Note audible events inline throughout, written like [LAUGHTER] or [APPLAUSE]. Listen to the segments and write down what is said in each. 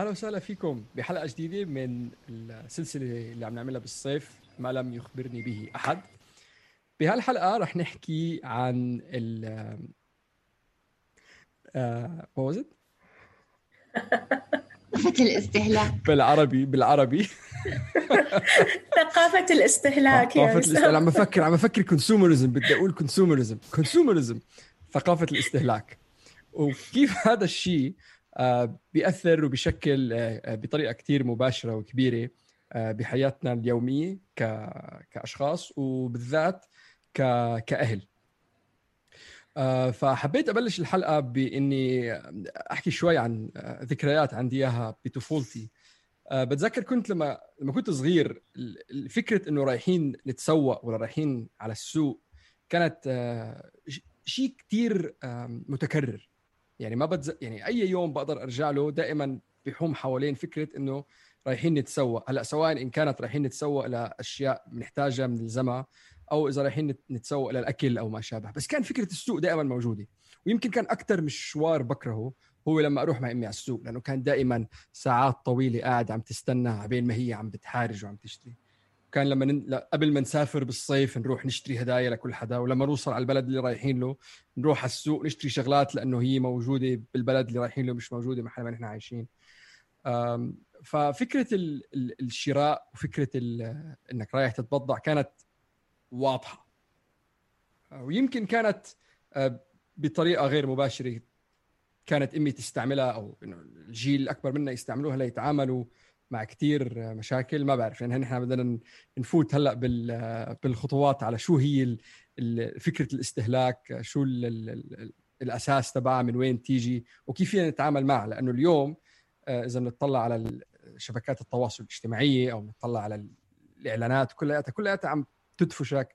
أهلا وسهلا فيكم بحلقة جديدة من السلسلة اللي عم نعملها بالصيف ما لم يخبرني به أحد. بهالحلقة رح نحكي عن ال آه؟ ثقافة الاستهلاك. بالعربي بالعربي. ثقافة الاستهلاك يا ثقافة. الاستهلاك عم بفكر عم بفكر consumerism بدي أقول consumerism consumerism ثقافة الاستهلاك. وكيف هذا الشيء آه، بيأثر وبيشكل آه، آه، بطريقة كتير مباشرة وكبيرة آه، بحياتنا اليومية ك- كأشخاص وبالذات ك- كأهل. آه، فحبيت أبلش الحلقة بإني أحكي شوي عن ذكريات عندي إياها بطفولتي. بتذكر كنت لما لما كنت صغير فكرة إنه رايحين نتسوق ولا رايحين على السوق كانت شيء كتير آم، متكرر. يعني ما بتز... يعني أي يوم بقدر أرجع له دائما بيحوم حوالين فكرة إنه رايحين نتسوق هلأ سواء إن كانت رايحين نتسوق لاشياء بنحتاجها بنلزمها أو إذا رايحين نت- نتسوق للاكل أو ما شابه. بس كان فكرة السوق دائما موجودة. ويمكن كان أكثر مشوار بكرهه هو لما أروح مع أمي على السوق لأنه كان دائما ساعات طويلة قاعد عم تستنى عبين ما هي عم بتحارج وعم تشتري. كان لما ن... لا، قبل ما نسافر بالصيف نروح نشتري هدايا لكل حدا ولما نوصل على البلد اللي رايحين له نروح على السوق نشتري شغلات لأنه هي موجودة بالبلد اللي رايحين له مش موجودة محل ما نحن عايشين. ففكرة ال... ال... الشراء وفكرة ال... إنك رايح تتبضع كانت واضحة. ويمكن كانت أه، بطريقة غير مباشرة كانت أمي تستعملها أو الجيل الأكبر منا يستعملوها ليتعاملوا مع كثير مشاكل ما بعرف. لأن نحن بدنا نفوت هلأ بال- بالخطوات على شو هي فكرة الاستهلاك شو ال- ال- ال- الأساس تبعها من وين تيجي وكيف فينا نتعامل معها. لأنه اليوم آه، إذا بنطلع على شبكات التواصل الاجتماعي أو بنطلع على ال- الإعلانات كلياتها كلياتها عم تدفشك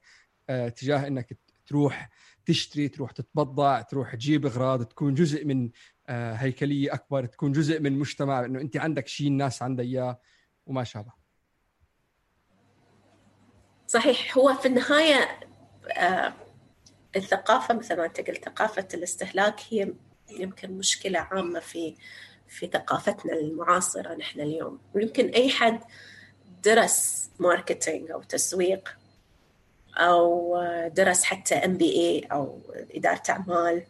آه، تجاه إنك تروح تشتري تروح تتبضع تروح تجيب إغراض تكون جزء من هيكلية أكبر تكون جزء من مجتمع إنه أنت عندك شيء الناس عندها إياه وما شابه صحيح. هو في النهاية آه، الثقافة مثل ما أنت قلت ثقافة الاستهلاك هي يمكن مشكلة عامة في في ثقافتنا المعاصرة نحن اليوم. ويمكن أي حد درس marketing أو تسويق آه، درس حتى MBA أو إدارة أعمال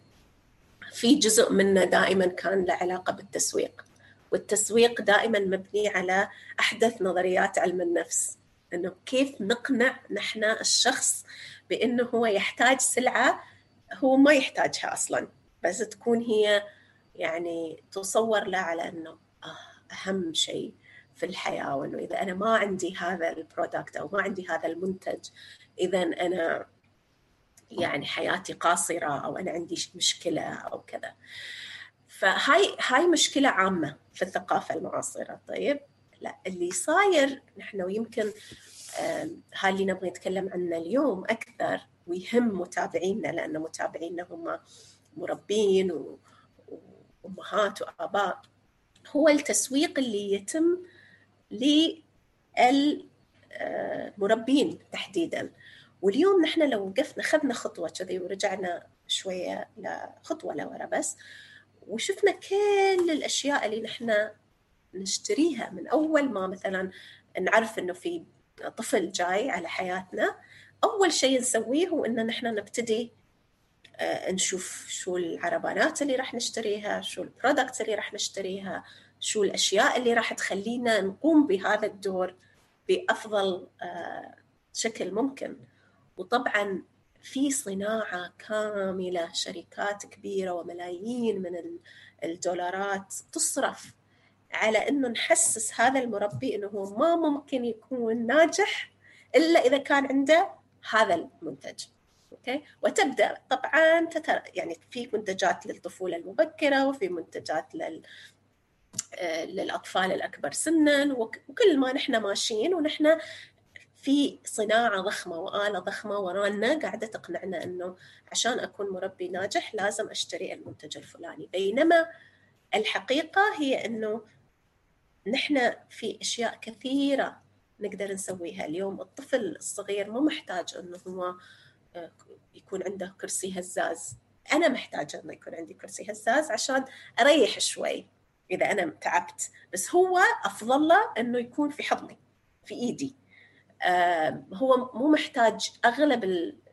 في جزء منه دائما كان له علاقة بالتسويق والتسويق دائما مبني على أحدث نظريات علم النفس. إنه كيف نقنع نحن الشخص بإنه هو يحتاج سلعة هو ما يحتاجها أصلا بس تكون هي يعني تصور له على إنه آه أهم شيء في الحياة. وإنه إذا أنا ما عندي هذا البرودكت أو ما عندي هذا المنتج اذا أنا يعني حياتي قاصرة أو أنا عندي مشكلة أو كذا. فهاي هاي مشكلة عامة في الثقافة المعاصرة. طيب؟ لا اللي صاير نحن ويمكن هاي اللي نبغى نتكلم عنه اليوم أكثر ويهم متابعينا لأن متابعينا هم مربين و- وأمهات وآباء هو التسويق اللي يتم للمربين تحديدا. واليوم نحن لو وقفنا خذنا خطوة كذي ورجعنا شوية لخطوه لورا بس وشفنا كل الأشياء اللي نحن نشتريها من أول ما مثلا نعرف إنه في طفل جاي على حياتنا أول شيء نسويه هو ان نحن نبتدي آه، نشوف شو العربانات اللي راح نشتريها شو البرودكتس اللي راح نشتريها شو الأشياء اللي راح تخلينا نقوم بهذا الدور بأفضل آه، شكل ممكن. وطبعا في صناعة كاملة شركات كبيرة وملايين من الدولارات تصرف على إنه نحسس هذا المربي إنه هو ما ممكن يكون ناجح إلا إذا كان عنده هذا المنتج. أوكي؟ وتبدأ طبعا تتر... يعني في منتجات للطفولة المبكرة وفي منتجات لل آه، للأطفال الأكبر سنا وكل ما نحن ماشيين ونحن في صناعة ضخمة وآلة ضخمة ورانا قاعدة تقنعنا أنه عشان أكون مربي ناجح لازم أشتري المنتج الفلاني. بينما الحقيقة هي أنه نحن في أشياء كثيرة نقدر نسويها. اليوم الطفل الصغير مو محتاج أنه هو آه، يكون عنده كرسي هزاز. أنا محتاجة أنه يكون عندي كرسي هزاز عشان أريح شوي إذا أنا تعبت. بس هو أفضل له أنه يكون في حضني في إيدي. هو مو محتاج أغلب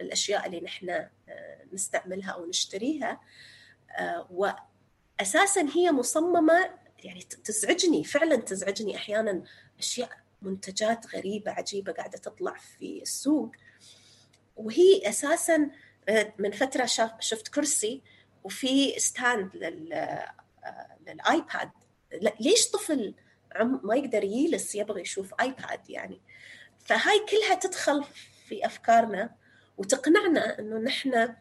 الأشياء اللي نحن آه، نستعملها أو نشتريها آه، واساسا هي مصممة يعني تزعجني فعلا تزعجني أحيانا أشياء منتجات غريبة عجيبة قاعدة تطلع في السوق. وهي أساسا آه، من فترة شفت كرسي وفي stand للآيباد. ليش طفل ما يقدر يجلس يبغى يشوف آيباد يعني؟ فهاي كلها تدخل في أفكارنا وتقنعنا إنه نحن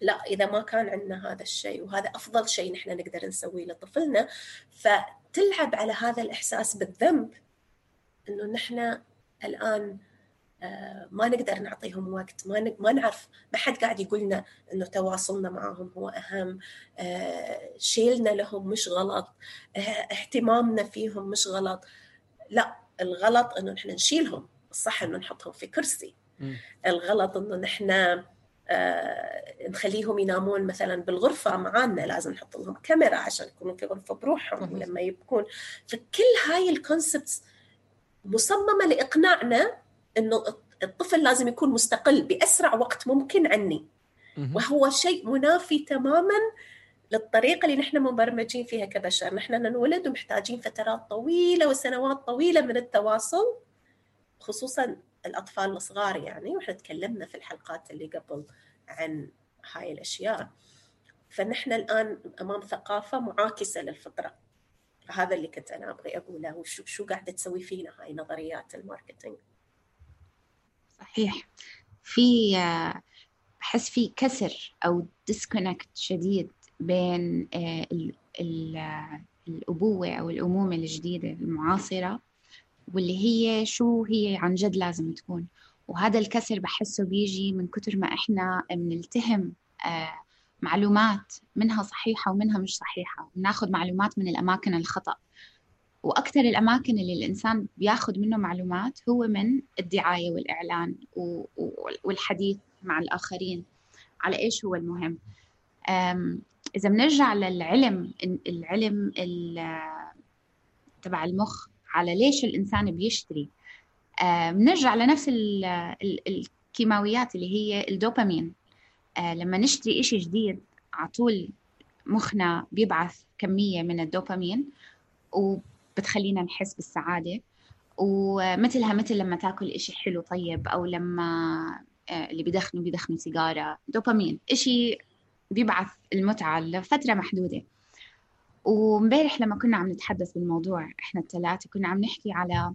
لا إذا ما كان عندنا هذا الشيء وهذا أفضل شيء نحن نقدر نسويه لطفلنا فتلعب على هذا الإحساس بالذنب إنه نحن الآن آه، ما نقدر نعطيهم وقت ما ما نعرف ما حد قاعد يقول لنا إنه تواصلنا معهم هو أهم آه، شيلنا لهم مش غلط آه، اهتمامنا فيهم مش غلط. لا الغلط إنه نحن نشيلهم. الصح إنه نحطهم في كرسي. م. الغلط إنه نحن آه نخليهم ينامون مثلا بالغرفة معانا لازم نحط لهم كاميرا عشان يكونوا في غرفة بروحهم لما يبكون. فكل هاي الكونسبتس مصممة لإقناعنا إنه الطفل لازم يكون مستقل بأسرع وقت ممكن عني. وهو شيء منافي تماما للطريقة اللي نحن مبرمجين فيها كبشر. نحن ننولد ومحتاجين فترات طويلة وسنوات طويلة من التواصل. خصوصا الأطفال الصغار يعني وإحنا تكلمنا في الحلقات اللي قبل عن هاي الأشياء. فنحن الآن أمام ثقافة معاكسة للفطرة. هذا اللي كنت أنا أبغي أقوله. وشو شو قاعدة تسوي فينا هاي نظريات ال marketing؟ صحيح. في أحس في كسر أو disconnect شديد بين آه، الأبوة أو الأمومة الجديدة المعاصرة واللي هي شو هي عن جد لازم تكون. وهذا الكسر بحسه بيجي من كتر ما إحنا بنلتهم آه، معلومات منها صحيحة ومنها مش صحيحة بناخذ معلومات من الأماكن الخطأ. وأكثر الأماكن اللي الإنسان بياخذ منه معلومات هو من الدعاية والإعلان والحديث مع الآخرين على إيش هو المهم. إذا بنرجع للعلم العلم تبع المخ على ليش الإنسان بيشتري. بنرجع لنفس الكيماويات اللي هي الدوبامين. آه، لما نشتري إشي جديد على طول مخنا بيبعث كمية من الدوبامين وبتخلينا نحس بالسعادة. ومثلها مثل لما تاكل إشي حلو طيب أو لما آه، اللي بيدخنوا بيدخنوا سيجارة. دوبامين إشي بيبعث المتعة لفترة محدودة. ومبارح لما كنا عم نتحدث بالموضوع إحنا الثلاثة كنا عم نحكي على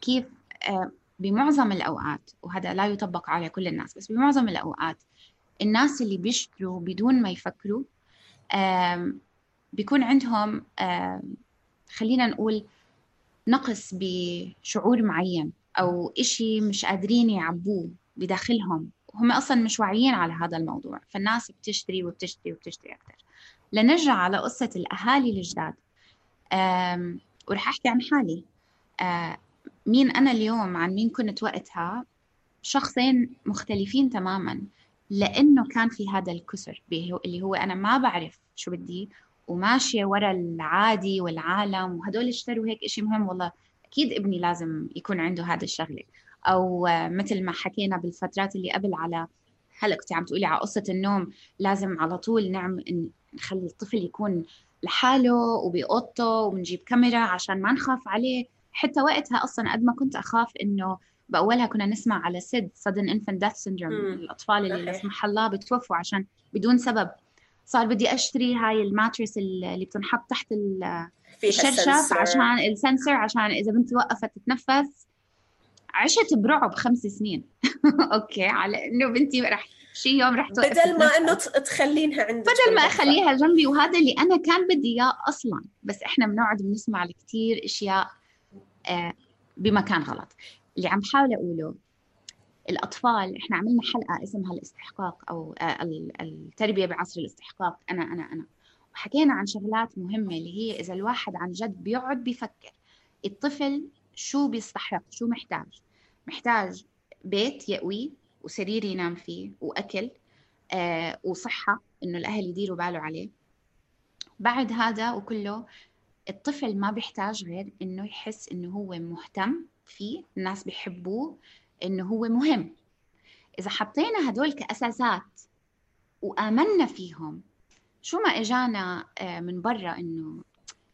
كيف آه، بمعظم الأوقات وهذا لا يطبق على كل الناس بس بمعظم الأوقات الناس اللي بيشتروا بدون ما يفكروا بيكون عندهم خلينا نقول نقص بشعور معين أو إشي مش قادرين يعبوه بداخلهم. هم أصلا مش واعيين على هذا الموضوع فالناس بتشتري وبتشتري وبتشتري أكثر لنرجع على قصة الأهالي الجداد. ورح أحكي عن حالي. مين أنا اليوم؟ عن مين كنت وقتها؟ شخصين مختلفين تماما لأنه كان في هذا الكسر اللي هو أنا ما بعرف شو بدي وماشية ورا العادي والعالم وهدول اشتروا هيك شيء مهم. والله أكيد ابني لازم يكون عنده هذا الشغلة. أو مثل ما حكينا بالفترات اللي قبل على هلأ كنت عم تقولي على قصة النوم لازم على طول نعمل نخلي الطفل يكون لحاله وبأوضته ونجيب كاميرا عشان ما نخاف عليه. حتى وقتها أصلا قد ما كنت أخاف إنه بأولها كنا نسمع على SIDS sudden infant death syndrome. الأطفال اللي لا سمح الله بتوفوا عشان بدون سبب. صار بدي أشتري هاي ال mattress اللي بتنحط تحت الشرشف عشان ال sensor عشان إذا بنتي وقفت تتنفس عشت برعب خمس سنين. [LAUGHS] okay على إنه بنتي رح شي يوم رح توقف بدل ما إنه تخلينها عندك بدل ما أخليها جنبي وهذا اللي أنا كان بدي إياه أصلا. بس إحنا بنقعد بنسمع لكثير أشياء آه، بمكان غلط. اللي عم بحاول أقوله الأطفال إحنا عملنا حلقة اسمها الاستحقاق أو آه، التربية بعصر الاستحقاق. أنا أنا أنا. وحكينا عن شغلات مهمة اللي هي إذا الواحد عن جد بيقعد بيفكر. الطفل شو بيستحق شو محتاج؟ محتاج بيت يأوي وسرير ينام فيه وأكل آه وصحة إنه الأهل يديروا باله عليه. بعد هذا وكله الطفل ما بيحتاج غير إنه يحس إنه هو مهتم فيه الناس بيحبوه إنه هو مهم. إذا حطينا هدول كأساسات وآمنا فيهم شو ما إجانا آه، من برا إنه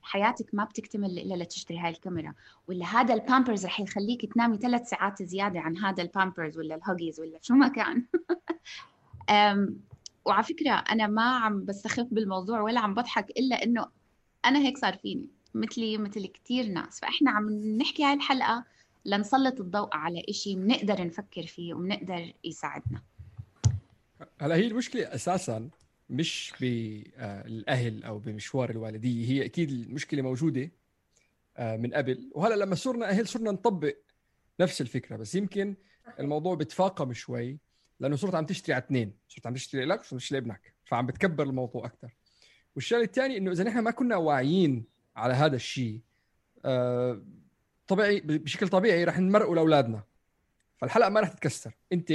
حياتك ما بتكتمل إلا لتشتري هاي الكاميرا. ولا هذا البامبرز رح يخليك تنامي ثلاث ساعات زيادة عن هذا البامبرز ولا الهوجيز ولا شو ما كان. [LAUGHS] وعلى فكرة أنا ما عم بستخف بالموضوع ولا عم بضحك إلا إنه أنا هيك صار فيني مثلي مثل كثير ناس. فإحنا عم نحكي هاي الحلقة لنسلط الضوء على إشي بنقدر نفكر فيه وبنقدر يساعدنا. هلا هي المشكلة أساسا مش بالاهل أو بمشوار الوالدية هي أكيد المشكلة موجودة آه، من قبل. وهلأ لما صرنا أهل صرنا نطبق نفس الفكرة بس يمكن الموضوع بتفاقم شوي لأنه صرت عم تشتري على اثنين صرت عم تشتري لك وصرت تشتري لابنك فعم بتكبر الموضوع أكثر والشغلة الثانية إنه إذا نحن ما كنا واعيين على هذا الشيء آه، طبيعي بشكل طبيعي رح نمرقوا لأولادنا فالحلقة ما رح تتكسر. أنت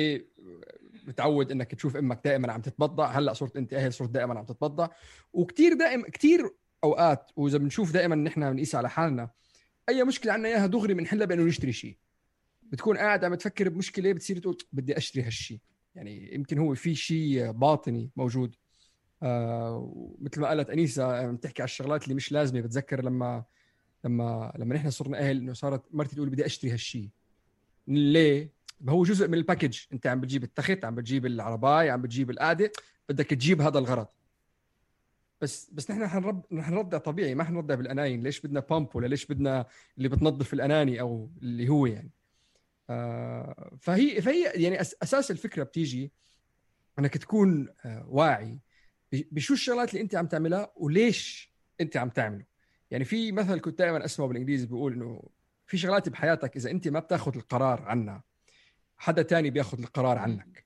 متعود إنك تشوف أمك دائما عم تتبضع. هلأ صرت انت أهل صرت دائما عم تتبضع. وكثير دائما كثير أوقات وإذا بنشوف دائما نحن بنقيس على حالنا أي مشكلة عندنا إياها دغري بنحلها بإنه نشتري شيء بتكون قاعد عم تفكر بمشكلة بتصير تقول بدي أشتري هالشيء يعني يمكن هو في شيء باطني موجود. آه مثل ما قالت أنيسة عم تحكي على الشغلات اللي مش لازمة. بتذكر لما لما لما نحن صرنا أهل إنه صارت مرتي تقول بدي أشتري هالشيء ليه؟ هو جزء من الباكج انت عم بتجيب التخت عم بتجيب العربايه عم بتجيب القعده بدك تجيب هذا الغرض. بس بس نحن رح نرضع طبيعي. ما حنرضع بالقناني ليش بدنا pump ولا ليش بدنا اللي بتنظف القناني أو اللي هو يعني؟ آه فهي فهي يعني أساس الفكرة بتيجي إنك تكون آه واعي بشو الشغلات اللي أنت عم تعملها وليش أنت عم تعمله. يعني في مثل كنت دائما أسمعه بالإنجليزي بيقول إنه في شغلات بحياتك إذا أنت ما بتاخذ القرار عنها حدا تاني بياخذ القرار عنك.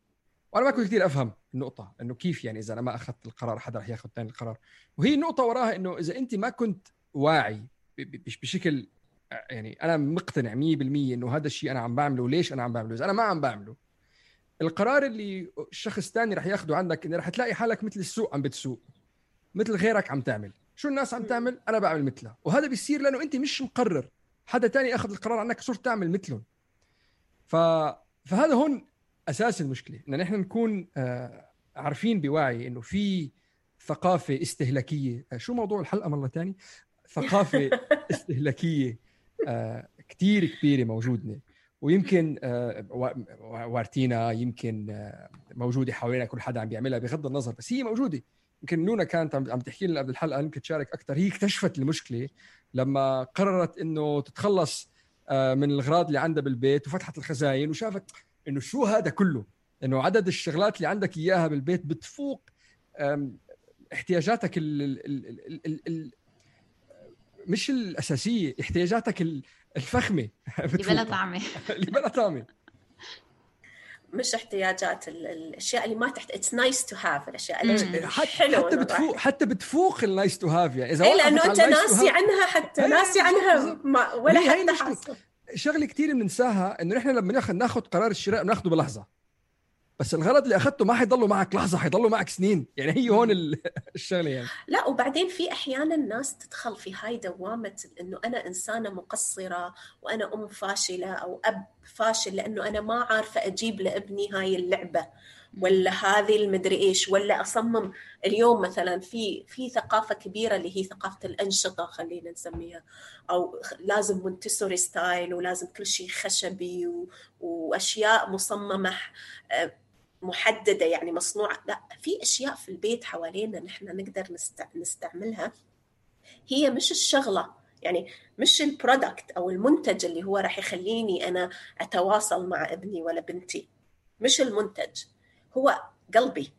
وأنا ما كنت كثير أفهم النقطة إنه كيف يعني إذا أنا ما أخذت القرار حدا رح ياخذ ثاني القرار؟ وهي النقطة وراها إنه إذا أنت ما كنت واعي بشكل يعني أنا مقتنع 100% إنه هذا الشيء أنا عم بعمله وليش أنا عم بعمله؟ إذا أنا ما عم بعمله القرار اللي الشخص الثاني رح ياخده عندك إنه رح تلاقي حالك مثل السوق عم بتسوق مثل غيرك عم تعمل. شو الناس عم تعمل؟ أنا بعمل مثلها. وهذا بيصير لأنه أنت مش مقرر. حدا تاني أخذ القرار عنك صرت تعمل مثلهم. ف فهذا هون أساس المشكلة إن نحن نكون آه، عارفين بوعي إنه في ثقافة استهلاكية. آه، شو موضوع الحلقة مرة ثانية ثقافة [LAUGHS] استهلاكية آه، كثير كبيرة موجودة. ويمكن وارتينا يمكن موجودة حوالينا كل حدا عم بيعملها بغض النظر بس هي موجودة. يمكن نونا كانت عم تحكي لنا قبل الحلقة يمكن تشارك أكثر هي اكتشفت المشكلة لما قررت إنه تتخلص من الاغراض اللي عندها بالبيت وفتحت الخزاين وشافت إنه شو هذا كله؟ إنه عدد الشغلات اللي عندك إياها بالبيت بتفوق احتياجاتك ال ال ال ال مش الأساسية احتياجاتك الفخمة. [LAUGHS] اللي بلا طعمة. اللي بلا طعمة. مش احتياجات الأشياء اللي ما تحت it's nice to have الأشياء اللي حلوة حتى بتفوق حتى بتفوق ال nice to have يعني. إذا اي لأنه أنت ناسي عنها حتى ناسي عنها ما ولا حتى شغله كثير بننساها إنه نحن لما ناخذ ناخذ قرار الشراء بناخذه بلحظة. بس الغرض اللي اخذته ما حيضلوا معك لحظة حيضلوا معك سنين يعني هي هون [LAUGHS] الشغلة يعني لا وبعدين في أحيانا ناس تدخل في هاي دوامة إنه أنا إنسانة مقصرة وأنا أم فاشلة أو أب فاشل لأنه أنا ما عارفة أجيب لابني هاي اللعبة ولا هذه المدري إيش ولا أصمم اليوم مثلا في في ثقافة كبيرة اللي هي ثقافة الأنشطة خلينا نسميها أو لازم مونتسوري style ولازم كل شيء خشبي. وأشياء مصممة آه، محددة يعني مصنوعة. لا في أشياء في البيت حوالينا نحن نقدر نست... نستعملها. هي مش الشغلة. يعني مش ال product أو المنتج اللي هو راح يخليني أنا أتواصل مع ابني ولا بنتي. مش المنتج. هو قلبي.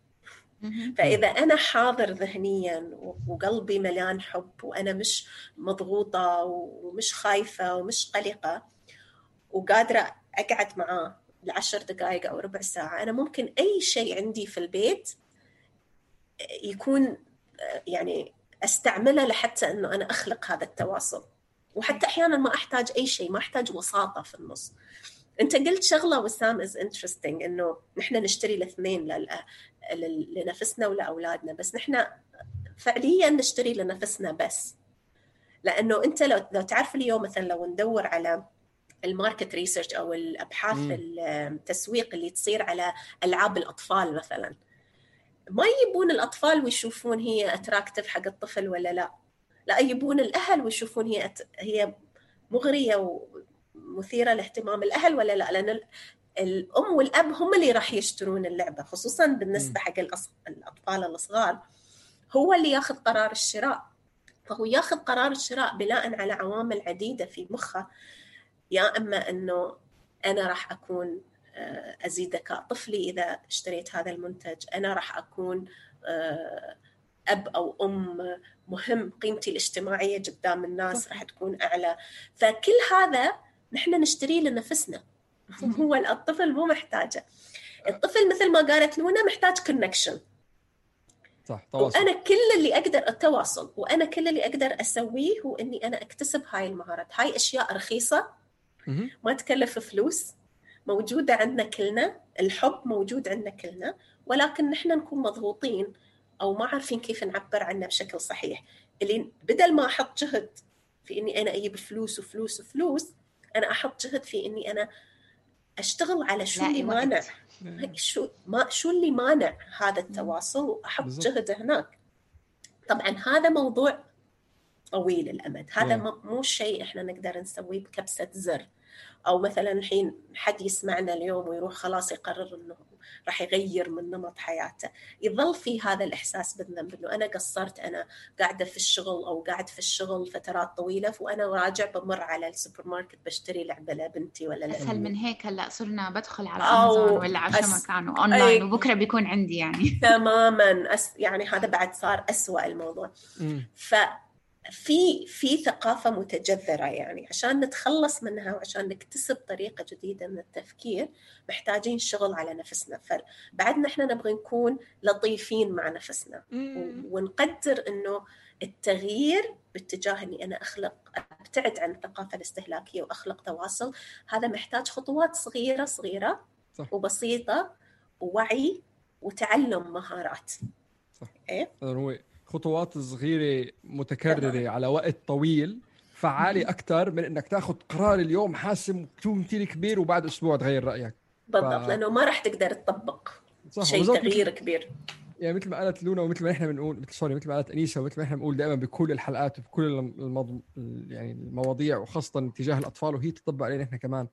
فإذا أنا حاضر ذهنيا وقلبي مليان حب وأنا مش مضغوطة ومش خايفة ومش قلقة وقادرة أقعد معاه لعشر دقائق أو ربع ساعة. أنا ممكن أي شيء عندي في البيت يكون يعني أستعمله لحتى إنه أنا أخلق هذا التواصل. وحتى أحيانا ما أحتاج أي شيء ما أحتاج وساطة في النص. أنت قلت شغلة وسام is interesting إنه نحن نشتري الاثنين لنفسنا ولأولادنا بس نحن فعليا نشتري لنفسنا بس. لأنه أنت لو لو تعرف اليوم مثلا لو ندور على ال market research أو الأبحاث التسويق اللي تصير على ألعاب الأطفال مثلا. ما يبون الأطفال ويشوفون هي attractive حق الطفل ولا لا. لا يبون الأهل ويشوفون هي أت... هي مغرية ومثيرة لاهتمام الأهل ولا لا. لأن الأم والأب هم اللي راح يشترون اللعبة خصوصا بالنسبة حق الأص... الأطفال الصغار. هو اللي ياخذ قرار الشراء. فهو ياخذ قرار الشراء بناء على عوامل عديدة في مخه. يا أما أنه أنا راح أكون آه، ازيد ذكاء طفلي إذا اشتريت هذا المنتج. أنا راح أكون آه، أب أو أم مهم قيمتي الاجتماعية قدام الناس راح تكون أعلى. فكل هذا نحن نشتريه لنفسنا. [LAUGHS] هو الطفل مو محتاجه. الطفل مثل ما قالت لونا محتاج connection صح تواصل. وأنا كل اللي أقدر التواصل وأنا كل اللي أقدر أسويه هو إني أنا أكتسب هاي المهارات. هاي أشياء رخيصة ما تكلف فلوس موجودة عندنا كلنا الحب موجود عندنا كلنا ولكن نحن نكون مضغوطين أو ما عارفين كيف نعبر عنه بشكل صحيح. اللي بدل ما أحط جهد في إني أنا أجيب فلوس وفلوس وفلوس أنا أحط جهد في إني أنا أشتغل على شو اللي مانع. شو ما شو اللي مانع هذا التواصل؟ وأحط جهد هناك. طبعا هذا موضوع طويل الامد هذا مو شيء إحنا نقدر نسويه بكبسة زر. أو مثلا الحين حد يسمعنا اليوم ويروح خلاص يقرر إنه راح يغير من نمط حياته يظل في هذا الإحساس بالذنب إنه أنا قصرت أنا قاعدة في الشغل أو قاعد في الشغل فترات طويلة وأنا راجع بمر على السوبر ماركت بشتري لعبة لبنتي ولا لأمي. أسهل من هيك هلأ صرنا بدخل على امازون ولا على شو مكان اونلاين وبكرة بيكون عندي يعني. تماما أس... يعني هذا بعد صار أسوأ الموضوع. ف في في ثقافة متجذرة يعني. عشان نتخلص منها وعشان نكتسب طريقة جديدة من التفكير محتاجين شغل على نفسنا. فبعدنا إحنا نبغى نكون لطيفين مع نفسنا. ونقدر إنه التغيير باتجاه إني أنا أخلق أبتعد عن الثقافة الاستهلاكية وأخلق تواصل هذا محتاج خطوات صغيرة صغيرة صح. وبسيطة ووعي وتعلم مهارات. صح. إيه؟ خطوات صغيرة متكررة على وقت طويل فعالي أكثر من إنك تاخذ قرار اليوم حاسم كثير كبير وبعد أسبوع تغير رأيك. بالضبط ف... لأنه ما راح تقدر تطبق شيء تغيير كبير. يعني مثل ما قالت لونا ومثل ما نحن بنقول مثل سوري مثل ما قالت انيسا ومثل ما نحن بنقول دائما بكل الحلقات وبكل المض... يعني المواضيع وخاصة تجاه الأطفال وهي تطبق علينا نحن كمان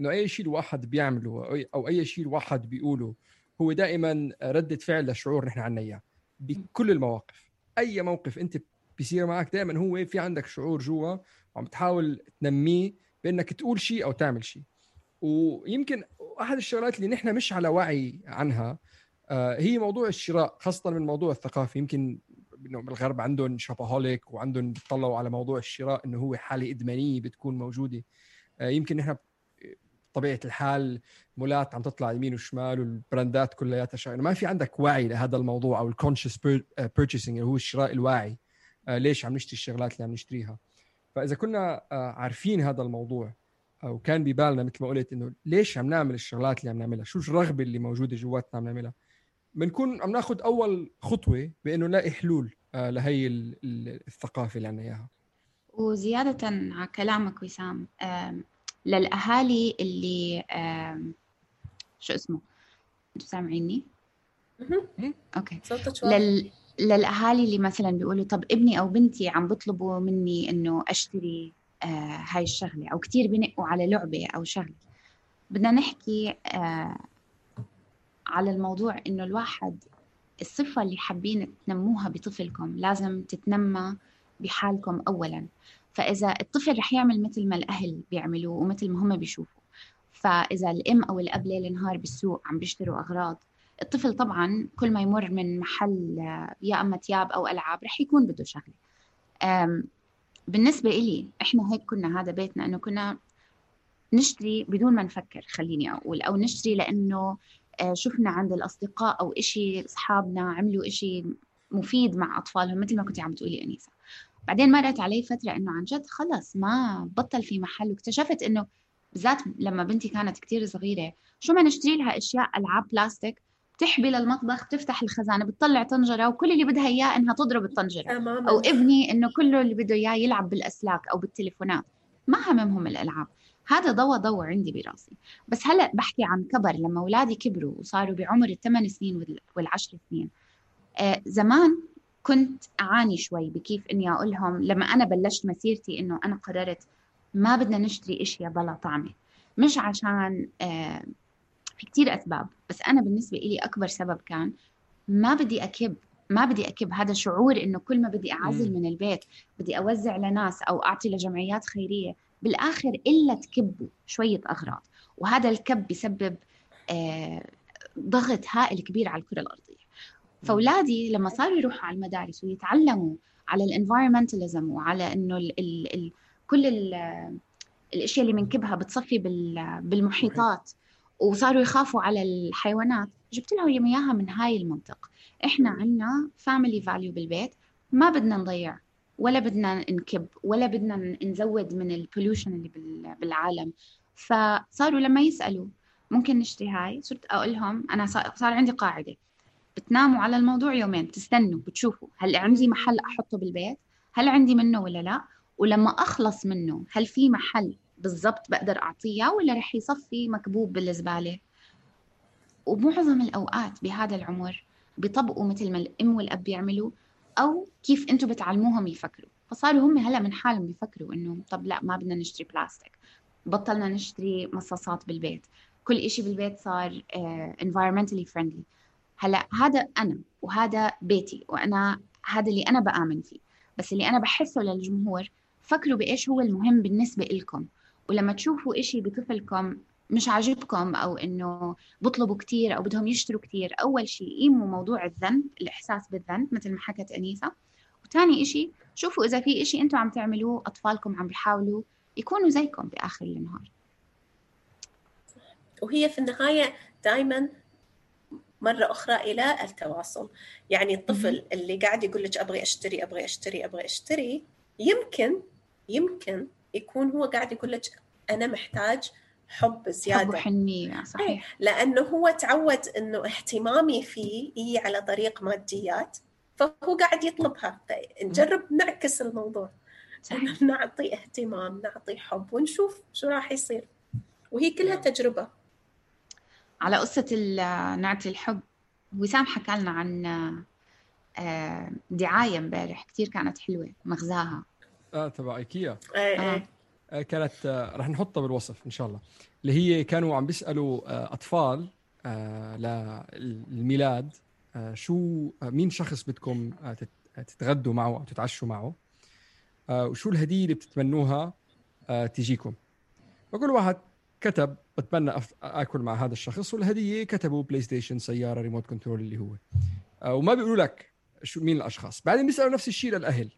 إنه أي شيء الواحد بيعمله أو أي شيء الواحد بيقوله هو دائما ردة فعل لشعور نحن عنا إياه بكل المواقف. أي موقف أنت بيصير معك دائما هو في عندك شعور جوا وعم تحاول تنميه بأنك تقول شيء أو تعمل شيء ويمكن أحد الشغلات اللي نحن مش على وعي عنها آه، هي موضوع الشراء خاصة من الموضوع الثقافي يمكن إنه بالغرب عندهم shopaholic وعندهم بيطلعوا على موضوع الشراء إنه هو حالة إدمانية بتكون موجودة. آه، يمكن نحن بطبيعه الحال مولات عم تطلع يمين وشمال والبراندات كلياتها شغله ما في عندك وعي لهذا الموضوع أو ال conscious purchasing اللي هو الشراء الواعي. آه، ليش عم نشتري الشغلات اللي عم نشتريها؟ فإذا كنا آه، عارفين هذا الموضوع أو كان ببالنا مثل ما قلت إنه ليش عم نعمل الشغلات اللي عم نعملها؟ شو الرغبة اللي موجودة جواتنا عم نعملها؟ بنكون عم ناخذ أول خطوة بإنه نلاقي حلول آه، لهي الثقافة اللي عندنا إياها. وزيادة على كلامك وسام للأهالي اللي شو اسمه؟ أنتوا سامعيني؟ أوكي. لل... للأهالي اللي مثلا بيقولوا طب ابني أو بنتي عم بيطلبوا مني إنه أشتري آه هاي الشغلة أو كثير بنقوا على لعبة أو شغلة. بدنا نحكي آه على الموضوع إنه الواحد الصفة اللي حابين تنموها بطفلكم لازم تتنمى بحالكم اولا. فإذا الطفل رح يعمل مثل ما الأهل بيعملوا ومثل ما هم بيشوفوا. فإذا الأم أو الأب ليل نهار بالسوق عم بيشتروا أغراض الطفل طبعا كل ما يمر من محل يا أما ثياب أو ألعاب رح يكون بده شغلة. بالنسبة إلي إحنا هيك كنا هذا بيتنا إنه كنا نشتري بدون ما نفكر خليني أقول أو نشتري لأنه آه، شفنا عند الأصدقاء أو إشي أصحابنا عملوا إشي مفيد مع أطفالهم مثل ما كنت عم تقولي أنيسة. بعدين مرت علي فترة إنه عن جد خلص ما بطل في محل واكتشفت إنه بالذات لما بنتي كانت كتير صغيرة شو ما نشتري لها أشياء ألعاب بلاستيك بتحبي للمطبخ بتفتح الخزانة بتطلع طنجرة وكل اللي بدها إياه إنها تضرب الطنجرة. تماما أو ابني إنه كله اللي بده إياه يلعب بالأسلاك أو بالتليفونات. ما هممهم الألعاب. هذا ضوى ضوى عندي براسي. بس هلأ بحكي عن كبر لما أولادي كبروا وصاروا بعمر الثمان سنين وال- والعشر سنين. آه زمان كنت أعاني شوي بكيف إني أقول لهم لما أنا بلشت مسيرتي إنه أنا قررت ما بدنا نشتري إشياء بلا طعمة. مش عشان آه في كتير أسباب بس أنا بالنسبة لي أكبر سبب كان ما بدي أكب ما بدي أكب هذا شعور إنه كل ما بدي أعزل. من البيت بدي أوزع لناس أو أعطي لجمعيات خيرية بالآخر إلا تكبوا شوية أغراض. وهذا الكب بيسبب آه ضغط هائل كبير على الكرة الأرضية. فأولادي لما صاروا يروحوا على المدارس ويتعلموا على ال environmentalism وعلى إنه ال ال ال كل ال الأشياء اللي بنكبها بتصفي بال- بالمحيطات وصاروا يخافوا على الحيوانات. جبت لهم إياها من هاي المنطق. إحنا عنا family value بالبيت. ما بدنا نضيع ولا بدنا نكب ولا بدنا نزود من ال pollution اللي بال- بالعالم. فصاروا لما يسألوا ممكن نشتري هاي؟ صرت أقول لهم أنا صار عندي قاعدة. بتناموا على الموضوع يومين تستنوا بتشوفوا هل عندي محل أحطه بالبيت هل عندي منه ولا لا؟ ولما أخلص منه هل في محل بالضبط بقدر أعطيه ولا رح يصفي مكبوب بالزبالة؟ ومعظم الأوقات بهذا العمر بيطبقوا مثل ما الأم والأب بيعملوا أو كيف أنتم بتعلموهم يفكروا. فصاروا هم هلا من حالهم بيفكروا إنه طب لا ما بدنا نشتري بلاستيك بطلنا نشتري مصاصات بالبيت. كل إشي بالبيت صار آه، environmentally friendly. هلا هذا أنا وهذا بيتي وأنا هذا اللي أنا بآمن فيه. بس اللي أنا بحسه للجمهور فكروا بإيش هو المهم بالنسبة لكم ولما تشوفوا إشي بطفلكم مش عاجبكم أو إنه بطلبوا كتير أو بدهم يشتروا كتير أول شيء قيموا موضوع الذنب الإحساس بالذنب مثل ما حكت أنيسة. وثاني إشي شوفوا إذا في إشي أنتم عم تعملوه أطفالكم عم بيحاولوا يكونوا زيكم بآخر النهار. وهي في النهاية دائما مرة أخرى إلى التواصل. يعني الطفل اللي قاعد يقول لك أبغي أشتري أبغي أشتري أبغي أشتري يمكن يمكن يكون هو قاعد يقول لك أنا محتاج حب حب زيادة. وحنيه صحيح. لأنه هو تعود أنه اهتمامي فيه هي على طريق ماديات فهو قاعد يطلبها. فنجرب نعكس الموضوع. صحيح. نعطي اهتمام نعطي حب ونشوف شو راح يصير. وهي كلها تجربة. على قصة نعطي الحب. وسام حكى لنا عن آه، دعاية امبارح كتير كانت حلوة مغزاها. آه تبع إيكيا. إيه آه. إيه آه، كانت آه، رح نحطها بالوصف إن شاء الله. اللي هي كانوا عم بيسألوا آه، أطفال آه، للميلاد آه، شو آه، مين شخص بدكم آه، آه، تتغدوا معه أو تتعشوا معه آه، وشو الهدية اللي بتتمنوها آه، تجيكم. فكل واحد كتب بتمنى اكل مع هذا الشخص والهدية كتبوا PlayStation سيارة remote control اللي هو. آه، وما بيقولوا لك شو مين الأشخاص. بعدين بيسألوا نفس الشيء للأهل.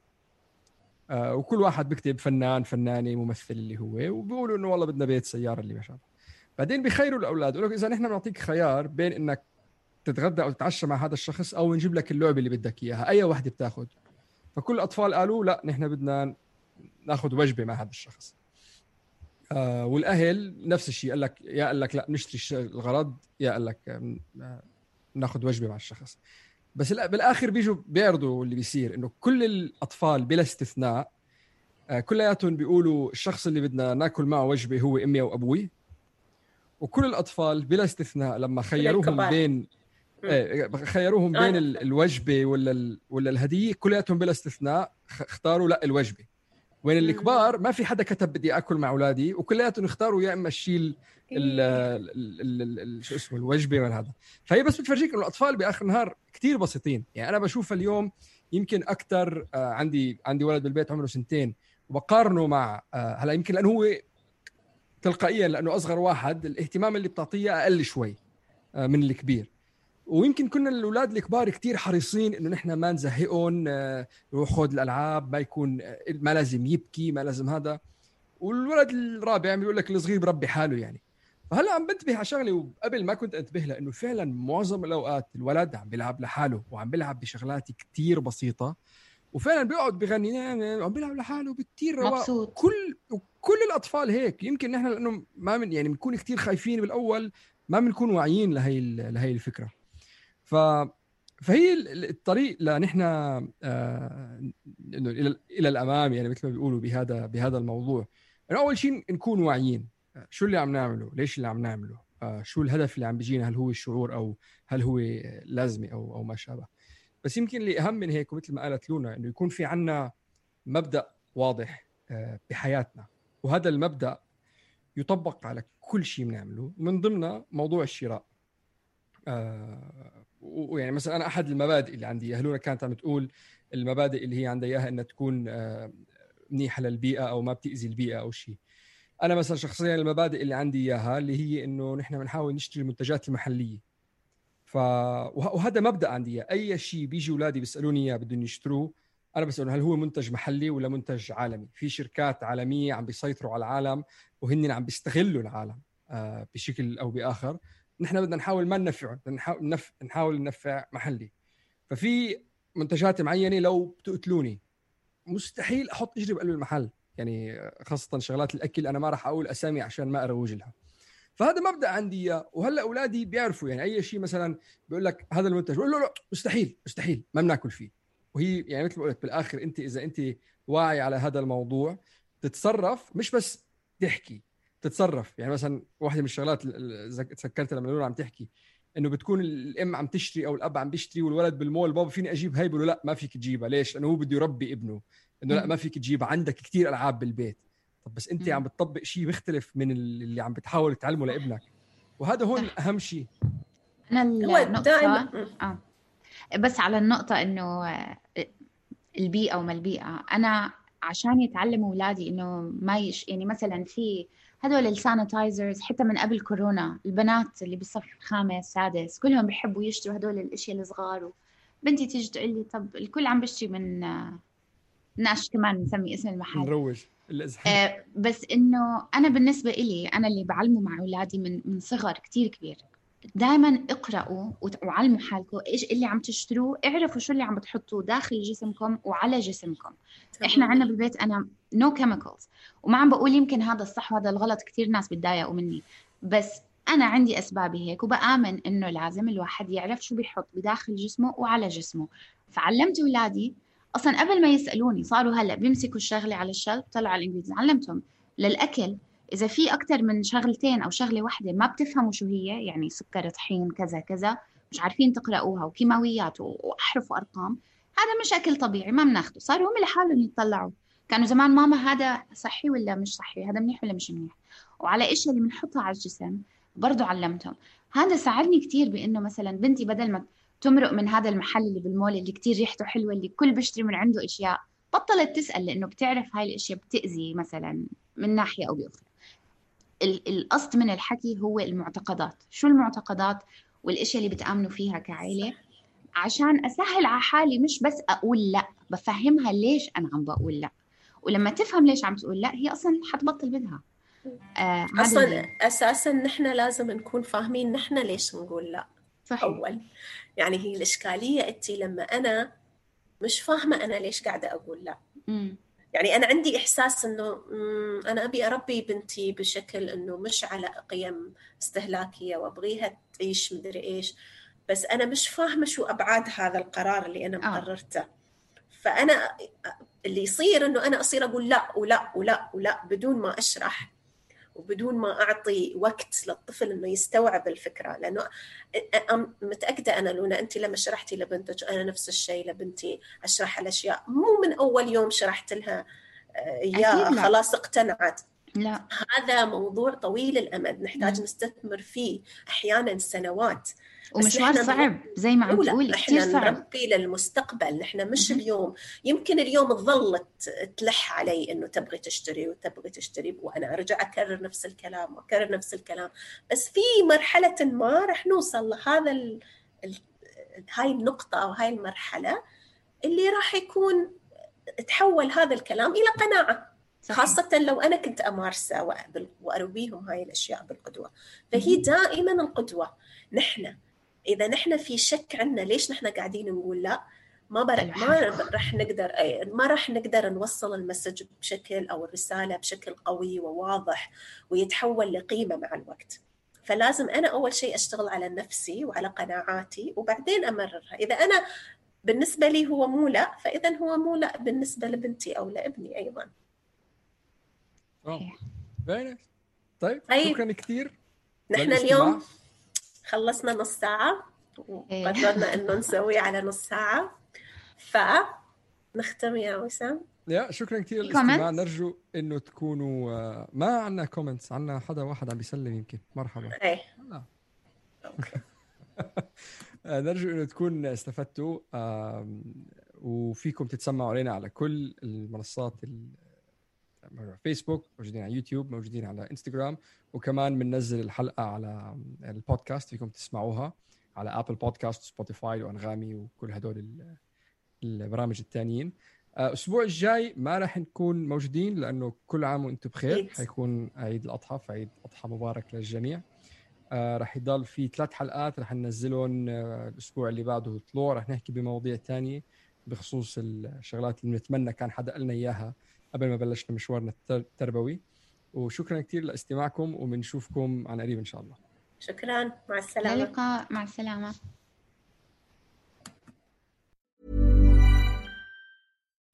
آه، وكل واحد بيكتب فنان فنانة ممثل اللي هو وبيقولوا إنه والله بدنا بيت سيارة اللي مشان بعدين بيخيروا الأولاد يقول لك إذا نحن بنعطيك خيار بين إنك تتغدى أو تتعشى مع هذا الشخص أو نجيب لك اللعبة اللي بدك إياها. أي واحدة بتاخذ فكل الأطفال قالوا لا نحن بدنا ناخذ وجبة مع هذا الشخص. آه والأهل نفس الشيء قال لك يا قال لك لا نشتري الغرض يا قال لك آه، ناخذ وجبة مع الشخص. بس لا- بالآخر بيجوا بيعرضوا اللي بيصير إنه كل الأطفال بلا استثناء آه، كلياتهم بيقولوا الشخص اللي بدنا ناكل معه وجبة هو أمي أو أبوي وكل الأطفال بلا استثناء لما خيروهم الكبار. بين إيه خيروهم بين ال- الوجبة ولا ولا الهدية كلياتهم بلا استثناء اختاروا لا الوجبة. وين الكبار ما في حدا كتب بدي آكل مع أولادي وكلياتهم اختاروا يا إما الشيء ال- ال- ال- ال- ال- شو اسمه الوجبة ولا هذا. فهي بس بتفرجيك إنه الأطفال بآخر النهار كثير بسيطين. يعني أنا بشوف اليوم يمكن أكثر عندي عندي ولد بالبيت عمره سنتين وبقارنه مع آه، هلأ يمكن لأنه هو تلقائيا لأنه أصغر واحد الاهتمام اللي بتعطيه أقل شوي آه، من الكبير. ويمكن كنا الأولاد الكبار كتير حريصين إنه نحن ما نزهقهم آه، روح خذ الألعاب ما يكون آه، ما لازم يبكي ما لازم هذا. والولد الرابع بيقول لك الصغير بربي حاله يعني. فهلأ عم بنتبه على شغلة وقبل ما كنت أنتبه لها انه فعلا معظم الأوقات الولد عم بيلعب لحاله وعم بيلعب بشغلات كتير بسيطة. وفعلا بيقعد بغني عم بيلعب لحاله بكتير رواق كل كل الأطفال هيك. يمكن نحن لأنه ما من يعني بنكون كثير خايفين بالأول ما بنكون واعيين لهي لهي الفكرة. ف فهي ال- ال- الطريق لنحن آه إنه إلى الأمام يعني مثل ما بيقولوا بهذا بهذا الموضوع. إنه أول شيء نكون واعيين. شو اللي عم نعمله؟ ليش اللي عم نعمله؟ آه شو الهدف اللي عم بيجينا؟ هل هو الشعور أو هل هو لازمة أو أو ما شابه؟ بس يمكن اللي أهم من هيك ومثل ما قالت لونا إنه يكون في عنا مبدأ واضح آه، بحياتنا. وهذا المبدأ يطبق على كل شيء بنعمله. ومن ضمنها موضوع الشراء. ويعني مثلا أنا أحد المبادئ اللي عندي هلونا كانت عم تقول المبادئ اللي هي عندها إياها إنها تكون آه، منيحة للبيئة أو ما بتأذي البيئة أو شيء. أنا مثلا شخصيا المبادئ اللي عندي إياها اللي هي إنه نحن بنحاول نشتري المنتجات المحلية. ف وه- وهذا مبدأ عندي إياه. أي شيء بيجي أولادي بيسألوني إياه بدهم يشتروه أنا بسألهم هل هو منتج محلي ولا منتج عالمي؟ في شركات عالمية عم بيسيطروا على العالم وهن عم بيستغلوا العالم آه، بشكل أو بآخر. نحن بدنا نحاول ما ننفعهم بدنا. نحاول ننفع محلي. ففي منتجات معينة لو بتقتلوني مستحيل أحط إجري بقلب المحل. يعني خاصة شغلات الأكل أنا ما راح أقول أسامي عشان ما أروج لها. فهذا مبدأ عندي إياه. وهلأ أولادي بيعرفوا يعني أي شيء مثلا بيقول لك هذا المنتج بقول له لا مستحيل مستحيل ما بناكل فيه. وهي يعني مثل ما قلت بالآخر أنت إذا أنت واعي على هذا الموضوع تتصرف مش بس تحكي تتصرف. يعني مثلا واحدة من الشغلات اللي تذكرتها لما نور عم تحكي إنه بتكون الأم عم تشتري أو الأب عم بيشتري والولد بالمول بابا فيني أجيب هاي؟ بقول له لا ما فيك تجيبها. ليش؟ لأنه هو بده يربي ابنه. إنه لا ما فيك تجيبها. عندك كثير ألعاب بالبيت. طب بس أنت. عم بتطبق شيء مختلف من اللي عم بتحاول تعلمه لابنك. وهذا هون أهم شيء أنا هو النقطه آه. بس على النقطة إنه آه، البيئة وما البيئة. أنا عشان يتعلموا أولادي إنه ما يش يعني مثلا في هدول السانيتايزرز حتى من قبل كورونا البنات اللي بالصف الخامس سادس كلهم بيحبوا يشتروا هدول الأشياء الصغار. بنتي تيجي تقول لي طب الكل عم بيشتري من ناش كمان نسمي اسم المحل. نروج. آه، بس إنه أنا بالنسبة إلي أنا اللي بعلمه مع أولادي من من صغر كتير كبير. دائما اقرأوا وعلموا حالكم إيش اللي عم تشتروه اعرفوا شو اللي عم بتحطوه داخل جسمكم وعلى جسمكم. إحنا عندنا بالبيت أنا نو no chemicals. وما عم بقول يمكن هذا الصح وهذا الغلط كثير ناس بتضايقوا مني. بس أنا عندي أسبابي هيك وبآمن إنه لازم الواحد يعرف شو بيحط بداخل جسمه وعلى جسمه. فعلمت اولادي أصلا قبل ما يسألوني صاروا هلأ بيمسكوا الشغلة على الشلف طلعوا على الإنجليزي علمتهم. للأكل إذا في أكثر من شغلتين أو شغلة واحدة ما بتفهموا شو هي يعني سكر طحين كذا كذا مش عارفين تقرأوها وكيماويات واحرف وارقام هذا مش أكل طبيعي ما بناخده. صاروا هم لحالهم يتطلعوا كانوا زمان ماما هذا صحي ولا مش صحي هذا منيح ولا مش منيح. وعلى اشياء اللي بنحطها على الجسم؟ برضو علمتهم. هذا ساعدني كثير بإنه مثلا بنتي بدل ما تمرق من هذا المحل اللي بالمول اللي كثير ريحته حلوة اللي كل بيشتري من عنده أشياء بطلت تسأل لإنه بتعرف هاي الأشياء بتأذي مثلا من ناحية أو بأخرى. القصد من الحكي هو المعتقدات. شو المعتقدات والإشياء اللي بتآمنوا فيها كعائله عشان أسهل على حالي مش بس أقول لأ بفهمها ليش أنا عم بقول لأ. ولما تفهم ليش عم تقول لأ هي أصلا حتبطل بدها. آه اللي- أساسا نحن لازم نكون فاهمين نحن ليش نقول لأ. صحيح. أول. يعني هي الإشكالية انت لما أنا مش فاهمة أنا ليش قاعدة أقول لأ. مم. يعني أنا عندي إحساس إنه أنا أبي أربي بنتي بشكل إنه مش على قيم استهلاكية وأبغيها تعيش مدري إيش بس أنا مش فاهمة شو أبعاد هذا القرار اللي أنا آه. مقررته فأنا اللي يصير إنه أنا أصير أقول لا ولا ولا ولا بدون ما أشرح وبدون ما أعطي وقت للطفل إنه يستوعب الفكرة لأنه متأكدة أنا لونا انت لما شرحتي لبنتك أنا نفس الشيء لبنتي أشرح الأشياء مو من أول يوم شرحت لها اياه خلاص اقتنعت. لا. هذا موضوع طويل الأمد نحتاج نستثمر فيه أحيانا سنوات. ومشوار صعب زي ما عم تقول كثير صعب. نربي للمستقبل نحن مش اليوم. يمكن اليوم تظل تلح علي إنه تبغي تشتري وتبغي تشتري وأنا أرجع أكرر نفس الكلام وأكرر نفس الكلام. بس في مرحلة ما راح نوصل لهذا ال... ال... هاي النقطة أو هاي المرحلة اللي راح يكون تحول هذا الكلام إلى قناعة. صحيح. خاصة لو أنا كنت أمارسه وأرويهم هاي الأشياء بالقدوة. فهي دائما القدوة. نحن إذا نحن في شك عنا ليش نحن قاعدين نقول لا ما بر... ما راح نقدر ما راح نقدر نوصل المسج بشكل أو الرسالة بشكل قوي وواضح ويتحول لقيمة مع الوقت. فلازم أنا أول شيء أشتغل على نفسي وعلى قناعاتي وبعدين أمررها. إذا أنا بالنسبة لي هو مو لا فإذا هو مو لا بالنسبة لبنتي أو لابني أيضا. طيب, طيب. شكرا كثير. نحن اليوم خلصنا نص ساعة وقررنا إنه نسوي على نص ساعة. فنختم يا وسام. يا شكرا كثير للاستماع. نرجو إنه تكونوا آه، ما عندنا كومنتس عندنا حدا واحد عم بيسلم يمكن. مرحبا. إيه. [LAUGHS] نرجو إنه تكون استفدتوا وفيكم تتسمعوا علينا على كل المنصات فيسبوك موجودين على يوتيوب موجودين على انستغرام وكمان بننزل الحلقة على البودكاست فيكم تسمعوها على Apple Podcast Spotify وأنغامي وكل هدول البرامج الثانيين الأسبوع الجاي ما راح نكون موجودين لأنه كل عام وأنتم بخير. حيكون عيد الأضحى فعيد أضحى مبارك للجميع. آه راح يضل في ثلاث حلقات راح ننزلهم آه الأسبوع اللي بعده طلوع. راح نحكي بمواضيع ثانية بخصوص الشغلات اللي نتمنى كان حدا قالنا إياها قبل ما بلشنا مشوارنا التربوي. وشكرا كثير لاستماعكم وبنشوفكم عن قريب إن شاء الله. شكرا. مع السلامة. اللقاء مع السلامة.